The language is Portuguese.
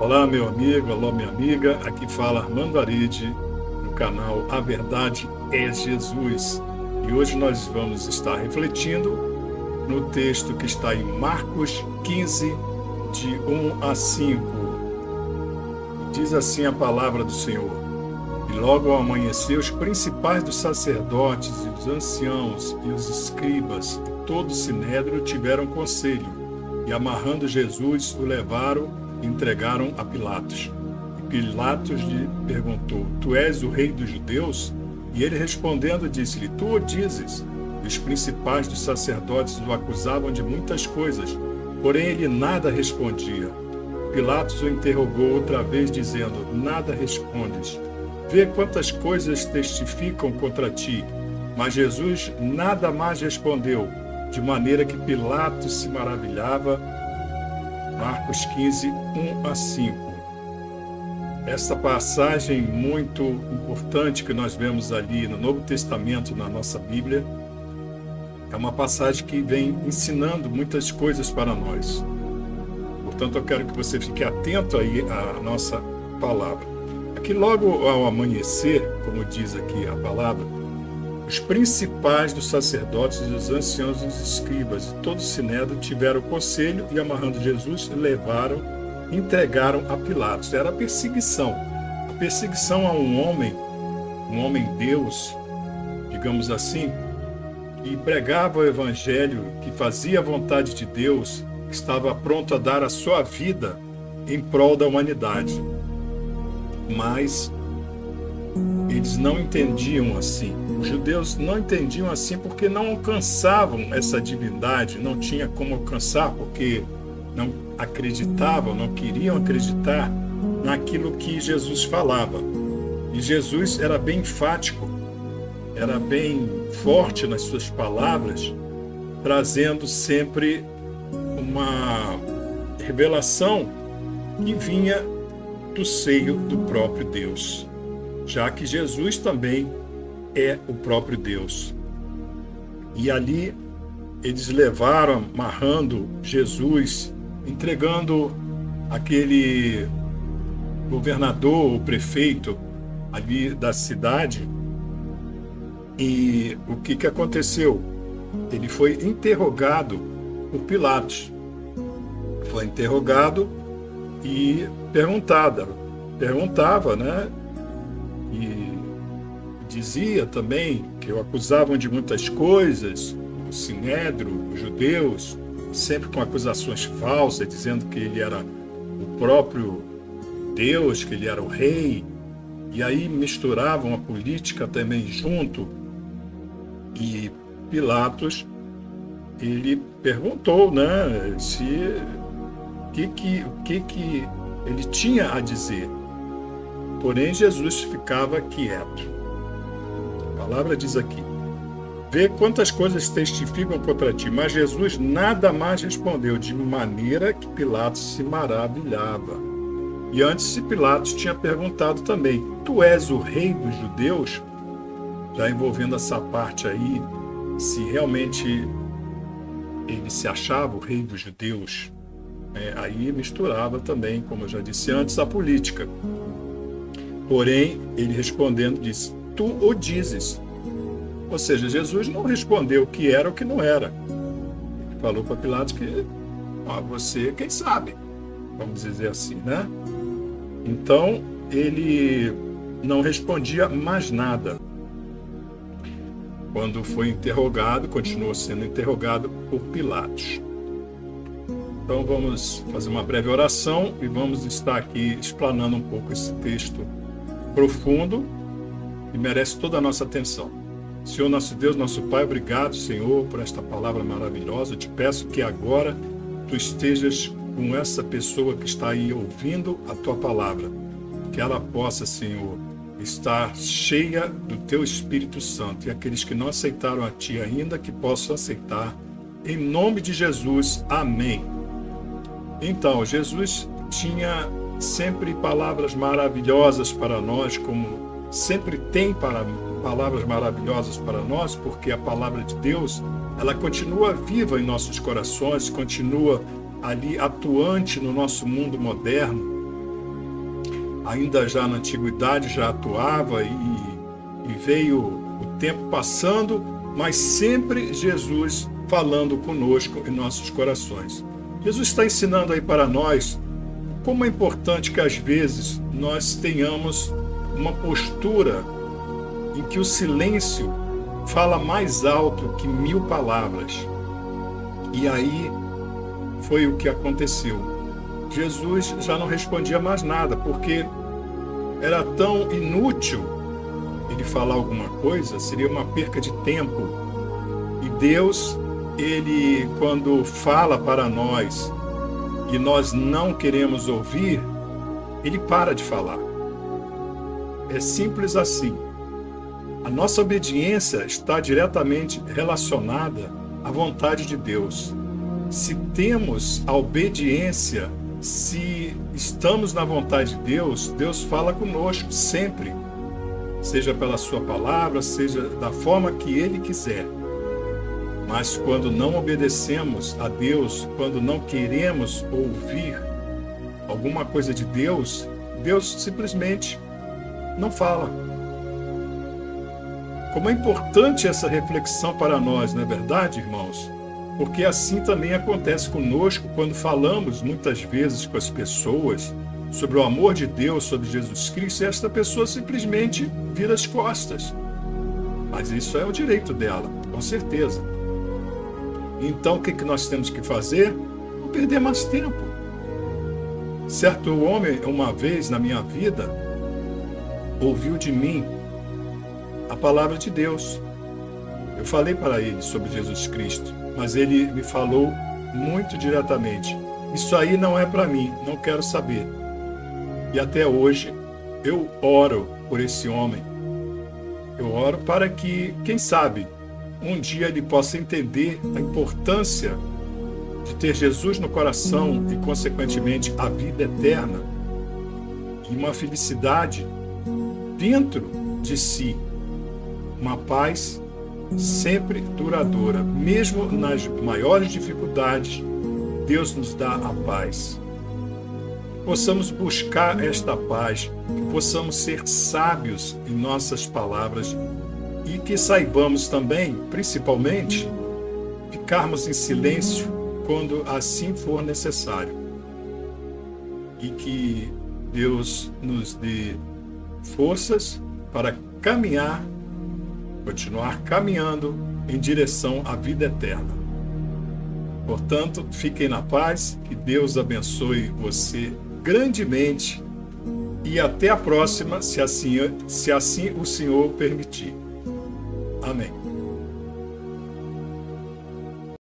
Olá, meu amigo, alô, minha amiga. Aqui fala Armando Aride, no canal A Verdade é Jesus. E hoje nós vamos estar refletindo no texto que está em Marcos 15, de 1 a 5. Diz assim a palavra do Senhor. E logo ao amanhecer, os principais dos sacerdotes e os anciãos e os escribas e todo o sinédrio tiveram conselho, e amarrando Jesus, o levaram entregaram a Pilatos. Pilatos lhe perguntou: Tu és o rei dos judeus? E ele respondendo disse-lhe: Tu o dizes. E os principais dos sacerdotes o acusavam de muitas coisas, porém ele nada respondia. Pilatos o interrogou outra vez, dizendo: Nada respondes. Vê quantas coisas testificam contra ti. Mas Jesus nada mais respondeu, de maneira que Pilatos se maravilhava Marcos 15, 1 a 5. Essa passagem muito importante que nós vemos ali no Novo Testamento, na nossa Bíblia, é uma passagem que vem ensinando muitas coisas para nós. Portanto, eu quero que você fique atento aí à nossa palavra. Aqui, logo ao amanhecer, como diz aqui a palavra, os principais dos sacerdotes e dos anciãos dos escribas e todo o sinédrio tiveram conselho e, amarrando Jesus, levaram, entregaram a Pilatos. Era a perseguição. A perseguição a um homem, um homem Deus, digamos assim, que pregava o evangelho, que fazia a vontade de Deus, que estava pronto a dar a sua vida em prol da humanidade. Mas eles não entendiam assim. Os judeus não entendiam assim porque não alcançavam essa divindade, não tinha como alcançar porque não acreditavam, não queriam acreditar naquilo que Jesus falava. E Jesus era bem enfático, era bem forte nas suas palavras, trazendo sempre uma revelação que vinha do seio do próprio Deus, já que Jesus também é o próprio Deus. E ali eles levaram, amarrando Jesus, entregando aquele governador, o prefeito ali da cidade. E o que, que aconteceu? Ele foi interrogado por Pilatos. Foi interrogado e perguntada, perguntava, né? E dizia também que o acusavam de muitas coisas, o sinédrio, os judeus, sempre com acusações falsas, dizendo que ele era o próprio Deus, que ele era o rei, e aí misturavam a política também junto. E Pilatos, ele perguntou, né, se que que o que que ele tinha a dizer. Porém Jesus ficava quieto palavra diz aqui: Vê quantas coisas testificam contra ti. Mas Jesus nada mais respondeu, de maneira que Pilatos se maravilhava. E antes Pilatos tinha perguntado também: Tu és o rei dos judeus? Já envolvendo essa parte aí, se realmente ele se achava o rei dos judeus. É, aí misturava também, como eu já disse antes, a política. Porém, ele respondendo disse: tu o dizes. Ou seja, Jesus não respondeu o que era ou o que não era. Ele falou para Pilatos que ó, você, quem sabe, vamos dizer assim, né? Então, ele não respondia mais nada. Quando foi interrogado, continuou sendo interrogado por Pilatos. Então vamos fazer uma breve oração e vamos estar aqui explanando um pouco esse texto profundo e merece toda a nossa atenção. Senhor, nosso Deus, nosso Pai, obrigado, Senhor, por esta palavra maravilhosa. Eu te peço que agora tu estejas com essa pessoa que está aí ouvindo a tua palavra, que ela possa, Senhor, estar cheia do teu Espírito Santo e aqueles que não aceitaram a ti ainda que possam aceitar. Em nome de Jesus, amém. Então, Jesus tinha sempre palavras maravilhosas para nós, como sempre tem palavras maravilhosas para nós, porque a palavra de Deus, ela continua viva em nossos corações, continua ali atuante no nosso mundo moderno. ainda já na antiguidade já atuava e, e veio o tempo passando, mas sempre Jesus falando conosco em nossos corações. Jesus está ensinando aí para nós como é importante que às vezes nós tenhamos uma postura em que o silêncio fala mais alto que mil palavras. E aí foi o que aconteceu. Jesus já não respondia mais nada, porque era tão inútil ele falar alguma coisa, seria uma perca de tempo. E Deus, ele quando fala para nós e nós não queremos ouvir, ele para de falar. É simples assim. A nossa obediência está diretamente relacionada à vontade de Deus. Se temos a obediência, se estamos na vontade de Deus, Deus fala conosco sempre, seja pela Sua palavra, seja da forma que Ele quiser. Mas quando não obedecemos a Deus, quando não queremos ouvir alguma coisa de Deus, Deus simplesmente não fala. Como é importante essa reflexão para nós, não é verdade, irmãos? Porque assim também acontece conosco quando falamos muitas vezes com as pessoas sobre o amor de Deus, sobre Jesus Cristo, e esta pessoa simplesmente vira as costas. Mas isso é o direito dela, com certeza. Então o que nós temos que fazer? Não perder mais tempo. Certo homem, uma vez na minha vida, ouviu de mim a palavra de Deus. Eu falei para ele sobre Jesus Cristo, mas ele me falou muito diretamente: Isso aí não é para mim, não quero saber. E até hoje eu oro por esse homem. Eu oro para que, quem sabe, um dia ele possa entender a importância de ter Jesus no coração e, consequentemente, a vida eterna e uma felicidade dentro de si uma paz sempre duradoura. Mesmo nas maiores dificuldades, Deus nos dá a paz. Possamos buscar esta paz, que possamos ser sábios em nossas palavras e que saibamos também, principalmente, ficarmos em silêncio quando assim for necessário. E que Deus nos dê forças para caminhar continuar caminhando em direção à vida eterna. Portanto, fiquem na paz, que Deus abençoe você grandemente e até a próxima, se assim, se assim o Senhor permitir. Amém.